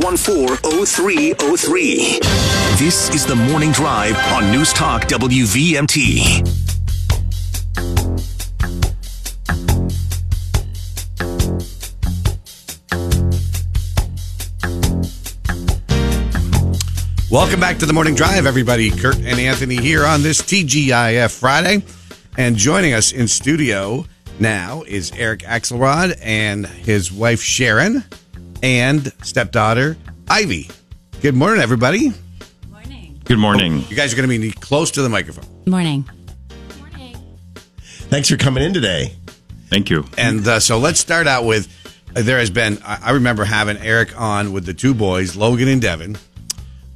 140303. This is the morning drive on News Talk WVMT. Welcome back to the morning drive, everybody. Kurt and Anthony here on this TGIF Friday. And joining us in studio now is Eric Axelrod and his wife Sharon and stepdaughter Ivy. Good morning, everybody. Morning. Good morning. You guys are going to be close to the microphone. Morning. Morning. Thanks for coming in today. Thank you. And uh, so let's start out with uh, there has been, I, I remember having Eric on with the two boys, Logan and Devin,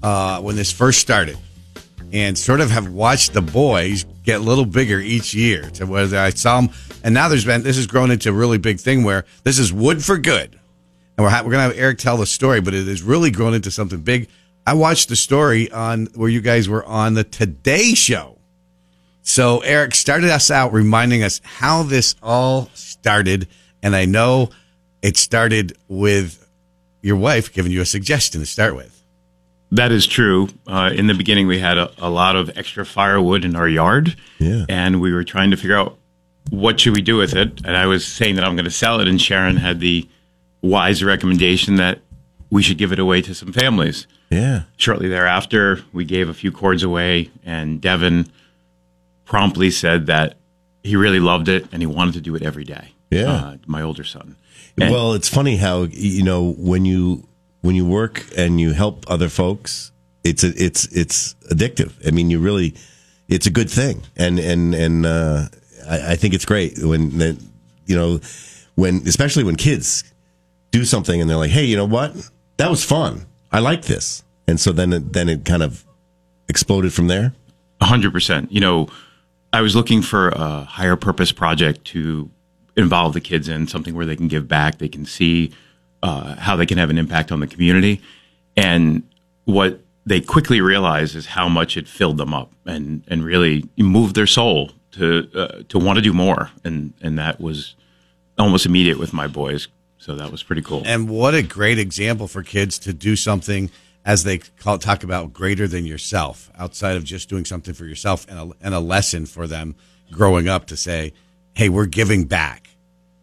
uh, when this first started. And sort of have watched the boys get a little bigger each year to whether I saw them. And now there's been, this has grown into a really big thing where this is wood for good. And we're, ha- we're going to have Eric tell the story, but it has really grown into something big. I watched the story on where you guys were on the Today Show. So Eric started us out reminding us how this all started, and I know it started with your wife giving you a suggestion to start with. That is true. Uh, in the beginning, we had a, a lot of extra firewood in our yard, Yeah. and we were trying to figure out what should we do with it. And I was saying that I'm going to sell it, and Sharon had the wise recommendation that we should give it away to some families. Yeah. Shortly thereafter, we gave a few cords away, and Devin promptly said that he really loved it and he wanted to do it every day. Yeah. uh, my older son. And- Well, it's funny how you know when you when you work and you help other folks, it's a, it's it's addictive. I mean, you really, it's a good thing, and and and uh, I, I think it's great when you know when especially when kids do something and they're like, hey, you know what, that was fun. I like this, and so then it, then it kind of exploded from there. A hundred percent. You know, I was looking for a higher purpose project to involve the kids in something where they can give back, they can see uh, how they can have an impact on the community, and what they quickly realized is how much it filled them up and and really moved their soul to uh, to want to do more, and and that was almost immediate with my boys. So that was pretty cool. And what a great example for kids to do something as they call talk about greater than yourself, outside of just doing something for yourself, and a, and a lesson for them growing up to say, "Hey, we're giving back,"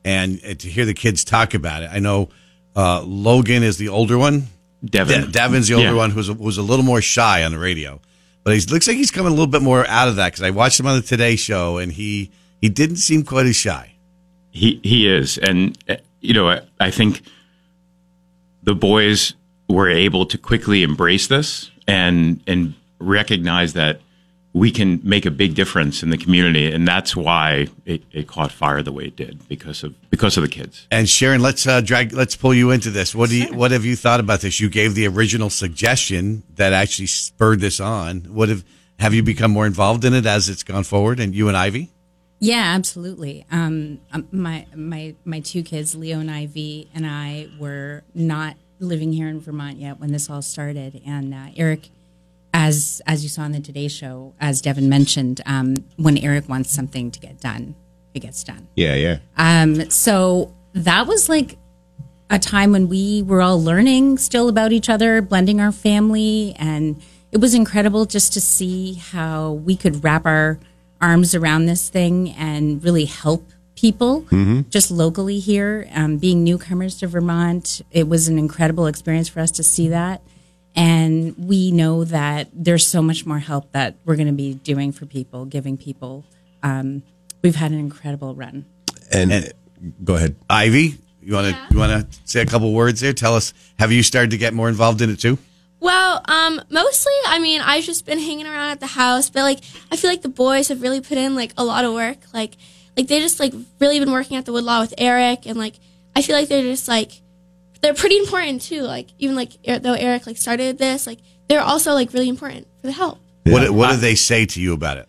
and, uh, to hear the kids talk about it. I know uh, Logan is the older one. Devin. De- Devin's the older Yeah. one who's who's a little more shy on the radio, but he looks like he's coming a little bit more out of that because I watched him on the Today Show and he he didn't seem quite as shy. He he is, and uh, you know, I, I think the boys were able to quickly embrace this and and recognize that we can make a big difference in the community, and that's why it, it caught fire the way it did because of because of the kids. And Sharon, let's uh, drag, let's pull you into this. What do you, what have you thought about this? You gave the original suggestion that actually spurred this on. What have have you become more involved in it as it's gone forward? And you and Ivy, Yeah, absolutely. Um, um, my my my two kids, Leo and Ivy, and I were not living here in Vermont yet when this all started. And uh, Eric, as as you saw on the Today Show, as Devin mentioned, um, when Eric wants something to get done, it gets done. Yeah, yeah. Um, so that was like a time when we were all learning still about each other, blending our family, and it was incredible just to see how we could wrap our arms around this thing and really help people just locally here. Um, being newcomers to Vermont, it was an incredible experience for us to see that. And we know that there's so much more help that we're going to be doing for people, giving people. Um, we've had an incredible run. And, And- go ahead. Ivy, you want to you want to say a couple words there? Tell us, have you started to get more involved in it too? Well, um, mostly, I mean, I've just been hanging around at the house, but like, I feel like the boys have really put in like a lot of work. Like, like they just like really been working at the woodlot with Eric, and like, I feel like they're just like, they're pretty important too. Like, even like Er- though Eric like started this, like they're also like really important for the help. What what do they say to you about it?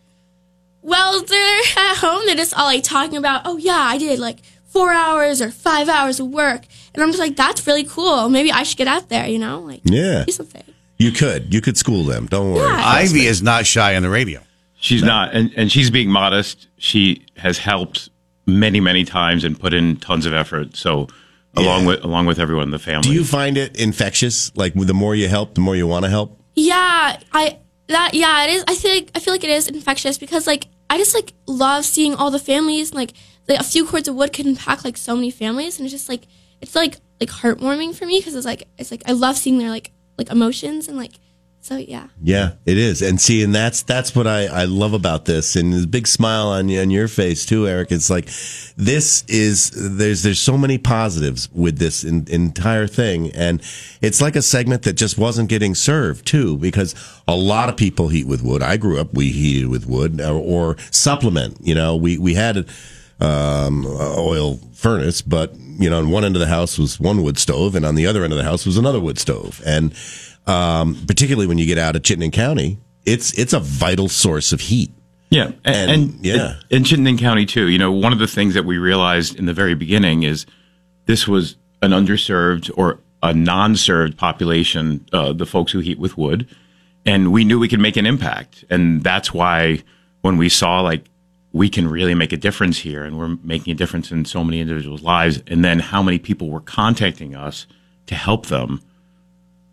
Well, they're at home. They're just all like talking about, oh yeah, I did like four hours or five hours of work, and I'm just like, that's really cool. Maybe I should get out there, you know, like Yeah. do something. You could. You could school them. Don't worry. Yeah. Ivy is not shy on the radio. She's not, and, and she's being modest. She has helped many, many times and put in tons of effort. So along Yeah. with along with everyone in the family. Do you find it infectious? Like the more you help, the more you want to help. Yeah, I that yeah, it is. I think I feel like it is infectious because like I just like love seeing all the families. And, like like a few cords of wood can pack like so many families, and it's just like it's like like heartwarming for me because it's like it's like I love seeing their like like emotions and like so yeah. Yeah, it is. And see, and that's that's what I, I love about this. And the big smile on on your face too, Eric. It's like this is there's there's so many positives with this in, entire thing, and it's like a segment that just wasn't getting served too, because a lot of people heat with wood. I grew up we heated with wood or, or supplement. You know, we we had um, oil furnace, but you know, on one end of the house was one wood stove, and on the other end of the house was another wood stove, and um, particularly when you get out of Chittenden County, it's it's a vital source of heat. Yeah, And- and, and yeah. in Chittenden County too. You know, one of the things that we realized in the very beginning is this was an underserved or a non-served population, uh, the folks who heat with wood, and we knew we could make an impact, and that's why when we saw like we can really make a difference here, and we're making a difference in so many individuals' lives, and then how many people were contacting us to help them,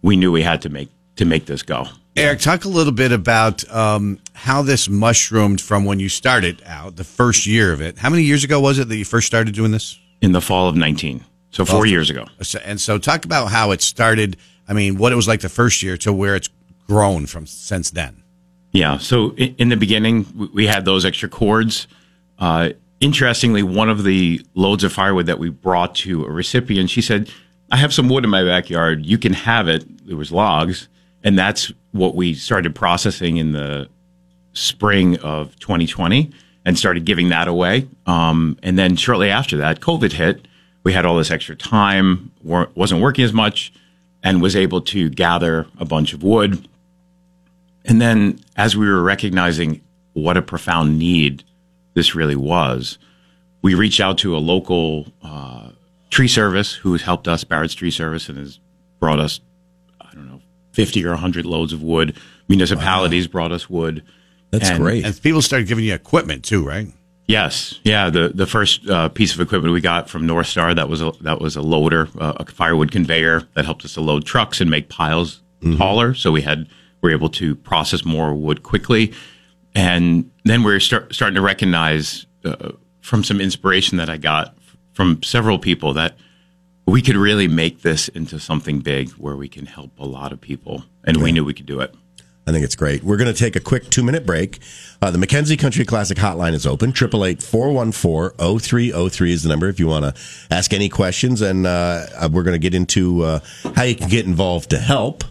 we knew we had to make to make this go. Eric, talk a little bit about um, how this mushroomed from when you started out, the first year of it. How many years ago was it that you first started doing this? In the fall of 19, so four years ago. And so, talk about how it started. I mean, what it was like the first year to where it's grown from since then. Yeah. So in, the beginning, we had those extra cords. Uh, interestingly, one of the loads of firewood that we brought to a recipient, she said, I have some wood in my backyard. You can have it. There was logs. And that's what we started processing in the spring of 2020 and started giving that away. Um, and then shortly after that, COVID hit. We had all this extra time, wa- wasn't working as much, and was able to gather a bunch of wood. And then as we were recognizing what a profound need this really was, we reached out to a local uh, tree service who has helped us, Barrett's Tree Service, and has brought us, I don't know, 50 or 100 loads of wood. Municipalities brought us wood. That's And- great. And people started giving you equipment too, right? Yes, yeah. The the first uh, piece of equipment we got from North Star that was a that was a loader, uh, a firewood conveyor that helped us to load trucks and make piles taller. So we had we were able to process more wood quickly, and then we are start, starting to recognize uh, from some inspiration that I got from several people that we could really make this into something big where we can help a lot of people, and we knew we could do it. I think it's great. We're going to take a quick two minute break. Uh, the McKenzie Country Classic hotline is open. 888 414 0303 is the number if you want to ask any questions. And uh, uh, we're going to get into uh, how you can get involved to help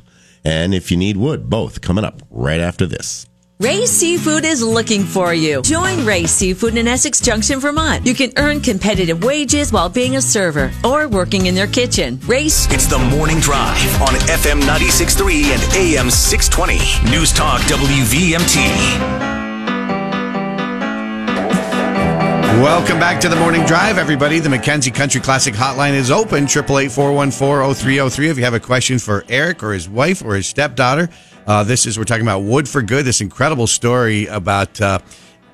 and if you need wood, both coming up right after this. Ray Seafood is looking for you. Join Ray Seafood in Essex Junction, Vermont. You can earn competitive wages while being a server or working in their kitchen. Ray It's the morning drive on FM 96.3 and AM 620. News Talk WVMT. Welcome back to the morning drive, everybody. The McKenzie Country Classic Hotline is open. 888-414-0303. If you have a question for Eric or his wife or his stepdaughter, uh, this is we're talking about Wood for Good. This incredible story about uh,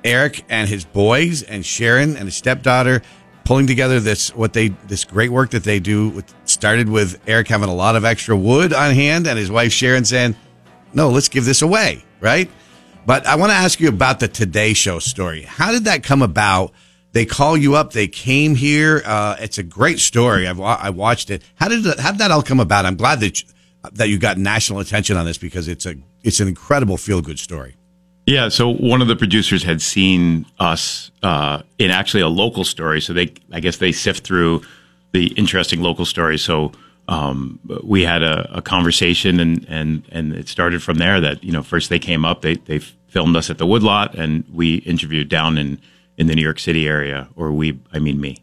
Eric and his boys and Sharon and his stepdaughter pulling together this what they this great work that they do. It started with Eric having a lot of extra wood on hand and his wife Sharon saying, "No, let's give this away." Right. But I want to ask you about the Today Show story. How did that come about? They call you up. They came here. Uh, it's a great story. I've I watched it. How did how did that all come about? I'm glad that you, that you got national attention on this because it's a it's an incredible feel good story. Yeah, so one of the producers had seen us uh, in actually a local story, so they, I guess, they sift through the interesting local stories. So um, we had a, a conversation, and and and it started from there. That you know, first they came up, they they filmed us at the Woodlot, and we interviewed down in in the New York City area, or we, I mean me.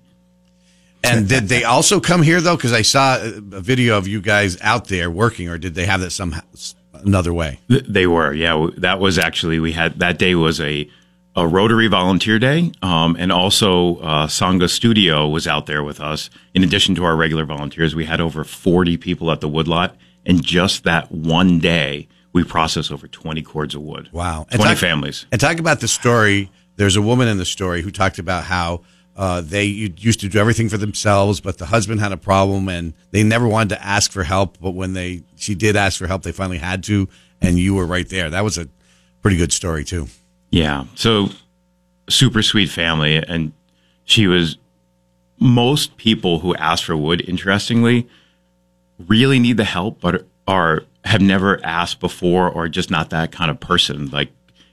And did they also come here though? Because I saw a video of you guys out there working, or did they have that somehow another way? They were, yeah. That was actually we had that day was a a Rotary Volunteer Day, um, and also uh, Sangha Studio was out there with us. In addition to our regular volunteers, we had over forty people at the woodlot, and just that one day, we processed over twenty cords of wood. Wow. And twenty talk- families. And talk about the story. There's a woman in the story who talked about how Uh, they used to do everything for themselves, but the husband had a problem, and they never wanted to ask for help. But when they she did ask for help, they finally had to, and you were right there. That was a pretty good story too. Yeah. So super sweet family. And she was, most people who ask for wood, interestingly, really need the help, but are, have never asked before or just not that kind of person. Like,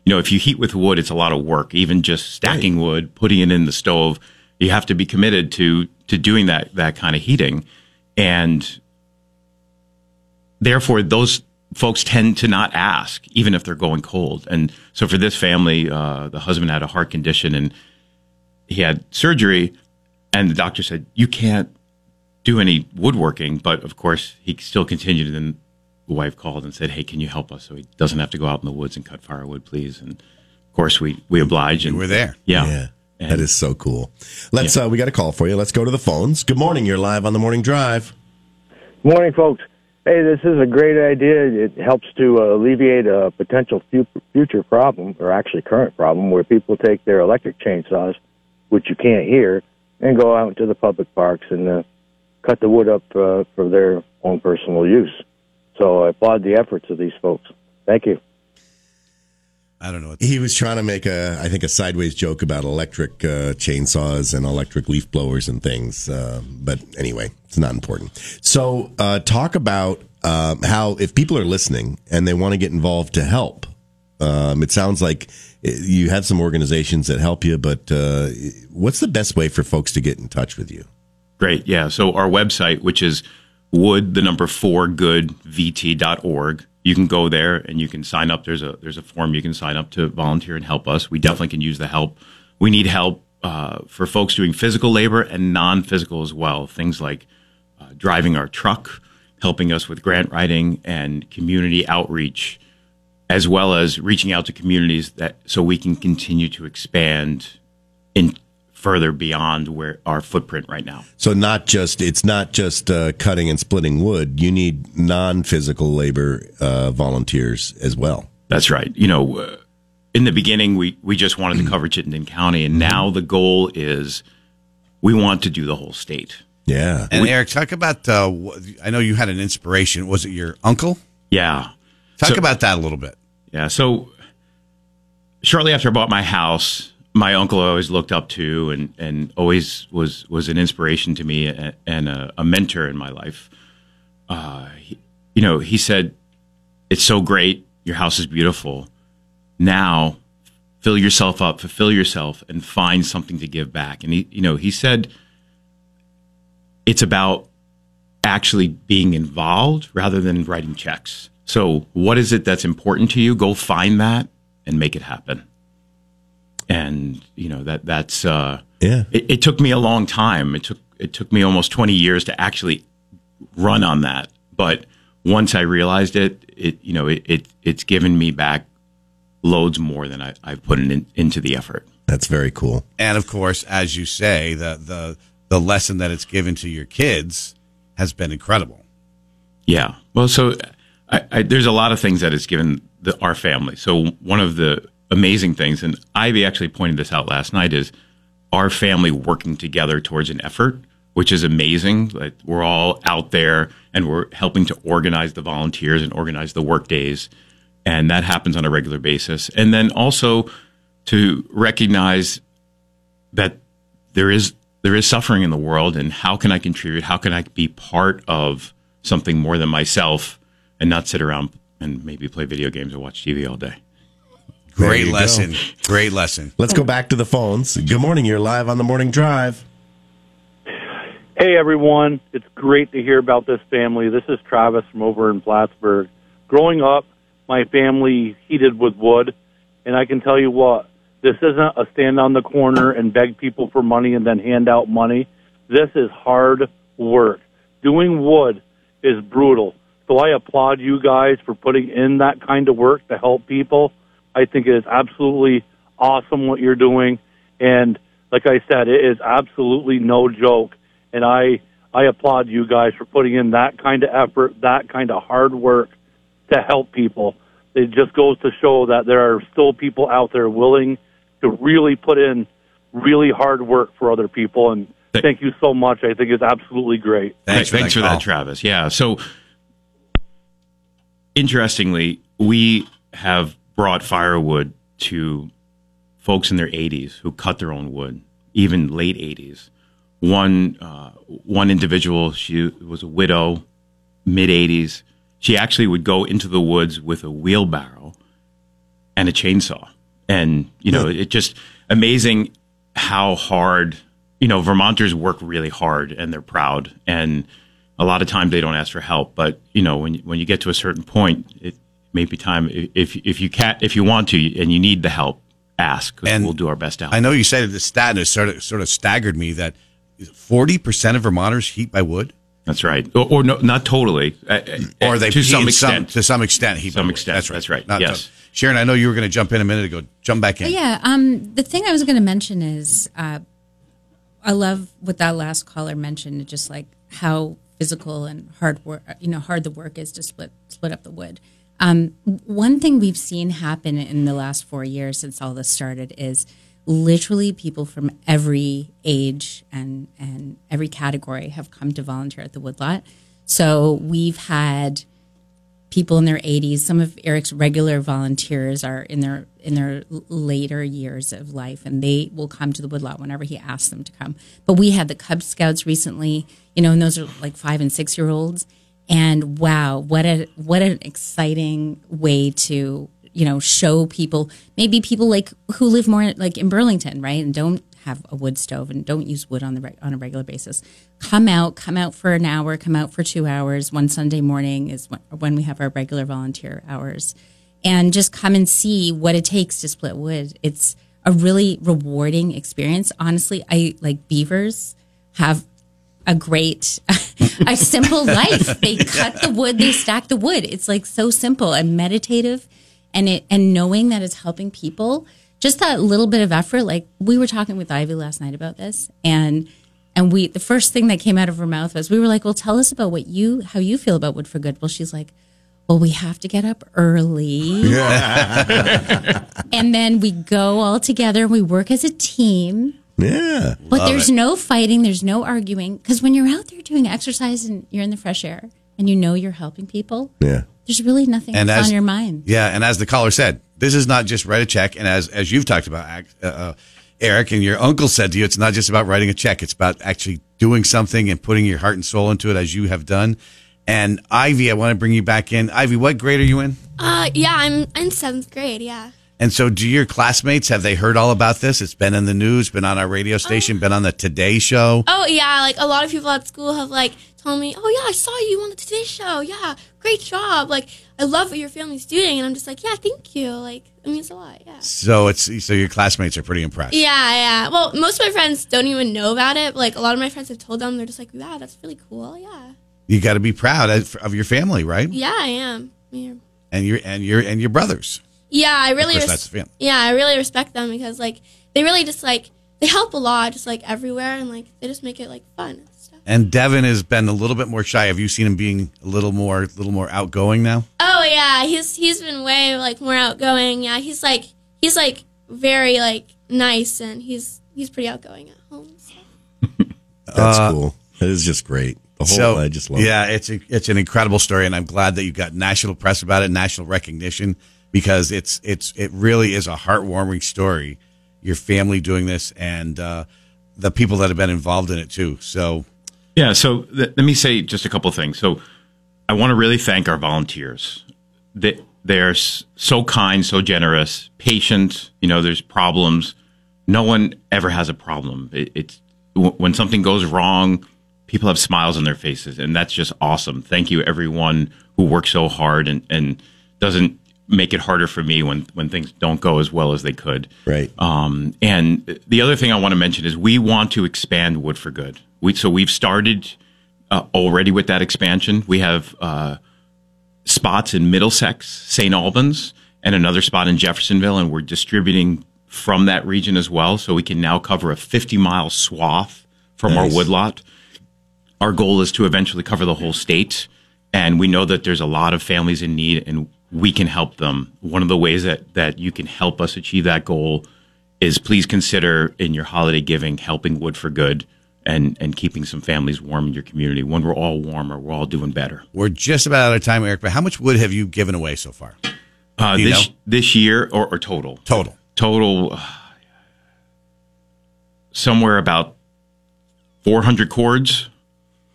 you know, if you heat with wood, it's a lot of work. Even just stacking wood, putting it in the stove, you have to be committed to, to doing that, that kind of heating. And therefore those folks tend to not ask, even if they're going cold. And so for this family, uh, the husband had a heart condition and he had surgery, and the doctor said, You can't do any woodworking. But of course, he still continued. Then the wife called and said, Hey, can you help us so he doesn't have to go out in the woods and cut firewood, please? And of course, we, we obliged. And You were there. Yeah. Yeah. And- that is so cool. Let's uh we got a call for you. Let's go to the phones. Good morning. You're live on the morning drive. Morning, folks. Hey, this is a great idea. It helps to uh, alleviate a potential fu- future problem, or actually current problem, where people take their electric chainsaws, which you can't hear, and go out into the public parks and uh, cut the wood up uh, for their own personal use. So I applaud the efforts of these folks. Thank you. I don't know. What He was trying to make a, I think, a sideways joke about electric uh, chainsaws and electric leaf blowers and things. Uh, but anyway, it's not important. So, uh, talk about um, how if people are listening and they want to get involved to help. Um, it sounds like you have some organizations that help you, but uh, what's the best way for folks to get in touch with you? Great. Yeah. So our website, which is wood, the number four good vt.org. You can go there and you can sign up. There's a, there's a form you can sign up to volunteer and help us. We definitely can use the help. We need help, uh, for folks doing physical labor and non-physical as well. Things like uh, driving our truck, helping us with grant writing and community outreach, as well as reaching out to communities that so we can continue to expand in further beyond where our footprint right now. So not just it's not just uh, cutting and splitting wood. You need non-physical labor uh, volunteers as well. That's right. You know, uh, in the beginning, we, we just wanted to cover Chittenden County, and now the goal is we want to do the whole state. Yeah. and we, Eric, talk about. Uh, I know you had an inspiration. Was it your uncle? Yeah. Talk So- about that a little bit. Yeah. So shortly after I bought my house, my uncle I always looked up to and, and always was, was an inspiration to me and, a, a mentor in my life. Uh, he, you know, he said, it's so great. Your house is beautiful. Now fill yourself up, fulfill yourself and find something to give back. And he, you know, he said, it's about actually being involved rather than writing checks. So, what is it that's important to you? Go find that and make it happen. And you know that that's uh, Yeah. It, it took me a long time. It took it took me almost twenty years to actually run on that. But once I realized it, it you know it, it it's given me back loads more than I, I've put in, into the effort. That's very cool. And of course, as you say, the the the lesson that it's given to your kids has been incredible. Yeah. Well, so I, I, there's a lot of things that it's given the, our family. So one of the amazing things, and Ivy actually pointed this out last night, is our family working together towards an effort, which is amazing. Like we're all out there and we're helping to organize the volunteers and organize the work days. And that happens on a regular basis. And then also to recognize that there is there is suffering in the world and how can I contribute? How can I be part of something more than myself and not sit around and maybe play video games or watch TV all day? There Great you go. lesson. Great lesson. Let's go back to the phones. Good morning. You're live on the morning drive. Hey everyone, it's great to hear about this family. This is Travis from over in Plattsburgh. Growing up, my family heated with wood, and I can tell you what, this isn't a stand on the corner and beg people for money and then hand out money. This is hard work. Doing wood is brutal. So I applaud you guys for putting in that kind of work to help people. I think it is absolutely awesome what you're doing. And like I said, it is absolutely no joke. And I, I applaud you guys for putting in that kind of effort, that kind of hard work to help people. It just goes to show that there are still people out there willing to really put in really hard work for other people. And Th- thank you so much. I think it's absolutely great. Thanks, Thanks for call. that, Travis. Yeah. So, interestingly, we have brought firewood to folks in their 80s who cut their own wood, even late 80s. One uh, one individual, she was a widow, mid 80s. She actually would go into the woods with a wheelbarrow and a chainsaw, and you know, it just amazing how hard you know Vermonters work really hard and they're proud and a lot of times they don't ask for help but you know when when you get to a certain point it may be time if if you can if you want to and you need the help ask. And we'll do our best to help I know you said the stat and it sort of sort of staggered me that forty percent of Vermonters heat by wood, that's right or, or no not totally uh, uh, or they to some in extent to some extent heat by Some wood. extent, That's right. that's right. Not Yes. to- Sharon, I know you were going to jump in a minute ago. Jump back in. Yeah. Um, the thing I was going to mention is uh, I love what that last caller mentioned, just like how physical and hard work, you know, hard the work is to split split up the wood. Um, one thing we've seen happen in the last four years since all this started is literally people from every age and and every category have come to volunteer at the woodlot. So we've had people in their 80s some of eric's regular volunteers are in their in their later years of life and they will come to the woodlot whenever he asks them to come. But we had the cub scouts recently you know and those are like five and six year olds and wow what a what an exciting way to you know show people maybe people like who live more like in burlington right and don't have a wood stove and don't use wood on the on a regular basis. Come out come out for an hour come out for two hours. One sunday morning is when, when we have our regular volunteer hours. And just come and see what it takes to split wood. It's a really rewarding experience. Honestly i like beavers have a great a simple life. They cut the wood they stack the wood. It's like so simple and meditative and it and knowing that it's helping people just that little bit of effort like we were talking with ivy last night about this and and we the first thing that came out of her mouth was we were like well tell us about what you how you feel about wood for good. Well she's like well we have to get up early. And then we go all together and we work as a team Yeah. but there's no fighting, there's no arguing. Because when you're out there doing exercise and you're in the fresh air and you know you're helping people, Yeah. there's really nothing And as- on your mind. Yeah, and as the caller said, this is not just write a check. And as as you've talked about, uh, uh, Eric, and your uncle said to you, it's not just about writing a check. It's about actually doing something and putting your heart and soul into it, as you have done. And Ivy, I want to bring you back in. Ivy, what grade are you in? Uh, yeah, I'm in seventh grade. Yeah. And so, do your classmates have they heard all about this? It's been in the news, been on our radio oh. station, been on the Today Show. Oh yeah, like a lot of people at school have like told me, "Oh yeah, I saw you on the Today Show. Yeah, great job. Like I love what your family's doing." And I'm just like, "Yeah, thank you. Like it means a lot." Yeah. So it's so your classmates are pretty impressed. Yeah, yeah. Well, most of my friends don't even know about it. But, like a lot of my friends have told them, they're just like, "Wow, that's really cool." Yeah. You got to be proud of, of your family, right? Yeah, I am. Yeah. And your and your and your brothers. Yeah, I really res- that's yeah, I really respect them because like they really just like they help a lot, just like everywhere, and like they just make it like fun and stuff. And Devin has been a little bit more shy. Have you seen him being a little more, a little more outgoing now? Oh yeah, he's he's been way like more outgoing. Yeah, he's like he's like very like nice and he's he's pretty outgoing at home. So. That's uh, cool. That is just great. The whole, I just love yeah, it. it's a, it's an incredible story, and I'm glad that you got national press about it, national recognition, because it's it's it really is a heartwarming story. Your family doing this, and uh, the people that have been involved in it too. So Yeah. So th- let me say just a couple things. So I want to really thank our volunteers. They, they're so kind, so generous, patient. You know, there's problems. No one ever has a problem. It, it's when something goes wrong, people have smiles on their faces, and that's just awesome. Thank you, everyone who works so hard and, and doesn't make it harder for me when, when things don't go as well as they could. Right. Um, and the other thing I want to mention is we want to expand Wood for Good. We, so we've started uh, already with that expansion. We have uh, spots in Middlesex, St. Albans, and another spot in Jeffersonville, and we're distributing from that region as well. So we can now cover a 50 mile swath from Nice. our woodlot. Our goal is to eventually cover the whole state, and we know that there's a lot of families in need, and we can help them. One of the ways that that you can help us achieve that goal is please consider in your holiday giving helping Wood for Good and and keeping some families warm in your community. When we're all warmer, we're all doing better. We're just about out of time, Eric. But how much wood have you given away so far? Uh, this know? this year or, or total Total. total uh, somewhere about 400 cords.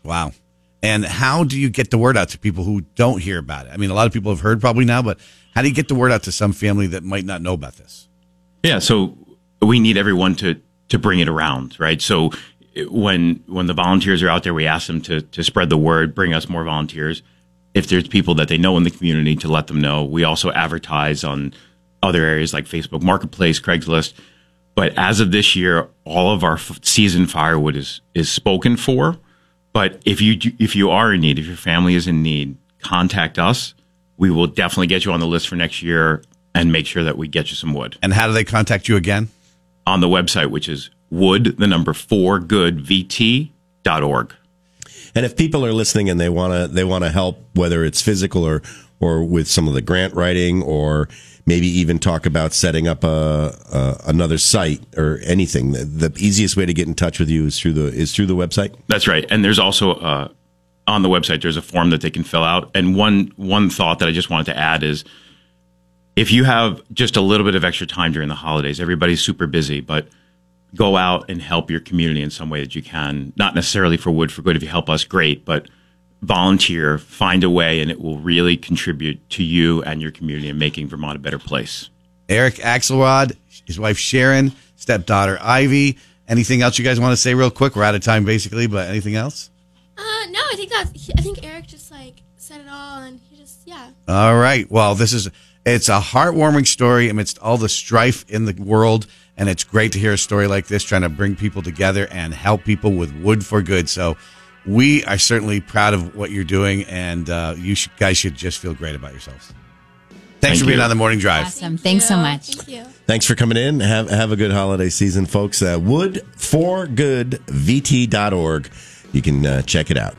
Wow. And how do you get the word out to people who don't hear about it? I mean, a lot of people have heard probably now, but how do you get the word out to some family that might not know about this? Yeah, so we need everyone to to bring it around, right? So when when the volunteers are out there, we ask them to to spread the word, bring us more volunteers. If there's people that they know in the community, to let them know. We also advertise on other areas like Facebook Marketplace, Craigslist. But as of this year, all of our f- season firewood is is spoken for. But if you if you are in need, if your family is in need, contact us. We will definitely get you on the list for next year and make sure that we get you some wood And how do they contact you again? on the website, which is wood, the number four, good, VT.org. And if people are listening and they want to they want to help, whether it's physical or or with some of the grant writing, or maybe even talk about setting up a, a another site or anything, the, the easiest way to get in touch with you is through the is through the website. That's right. And there's also uh, on the website, there's a form that they can fill out. And one one thought that I just wanted to add is if you have just a little bit of extra time during the holidays, everybody's super busy, but go out and help your community in some way that you can. Not necessarily for Wood for Good. If you help us, great, but volunteer, find a way, and it will really contribute to you and your community and making Vermont a better place. Eric Axelrod, his wife Sharon, stepdaughter Ivy. Anything else you guys want to say real quick? We're out of time basically, but anything else? Uh, no, I think that I think Eric just like said it all, and he just yeah. All right. Well, this is it's a heartwarming story amidst all the strife in the world, and it's great to hear a story like this trying to bring people together and help people with wood for good. So, we are certainly proud of what you're doing, and uh, you should, guys should just feel great about yourselves. Thanks Thank for being you. on the morning drive. Awesome. Thanks so much. Thank you. Thanks for coming in. Have have a good holiday season, folks. Uh, wood for good VT.org. You can uh, check it out.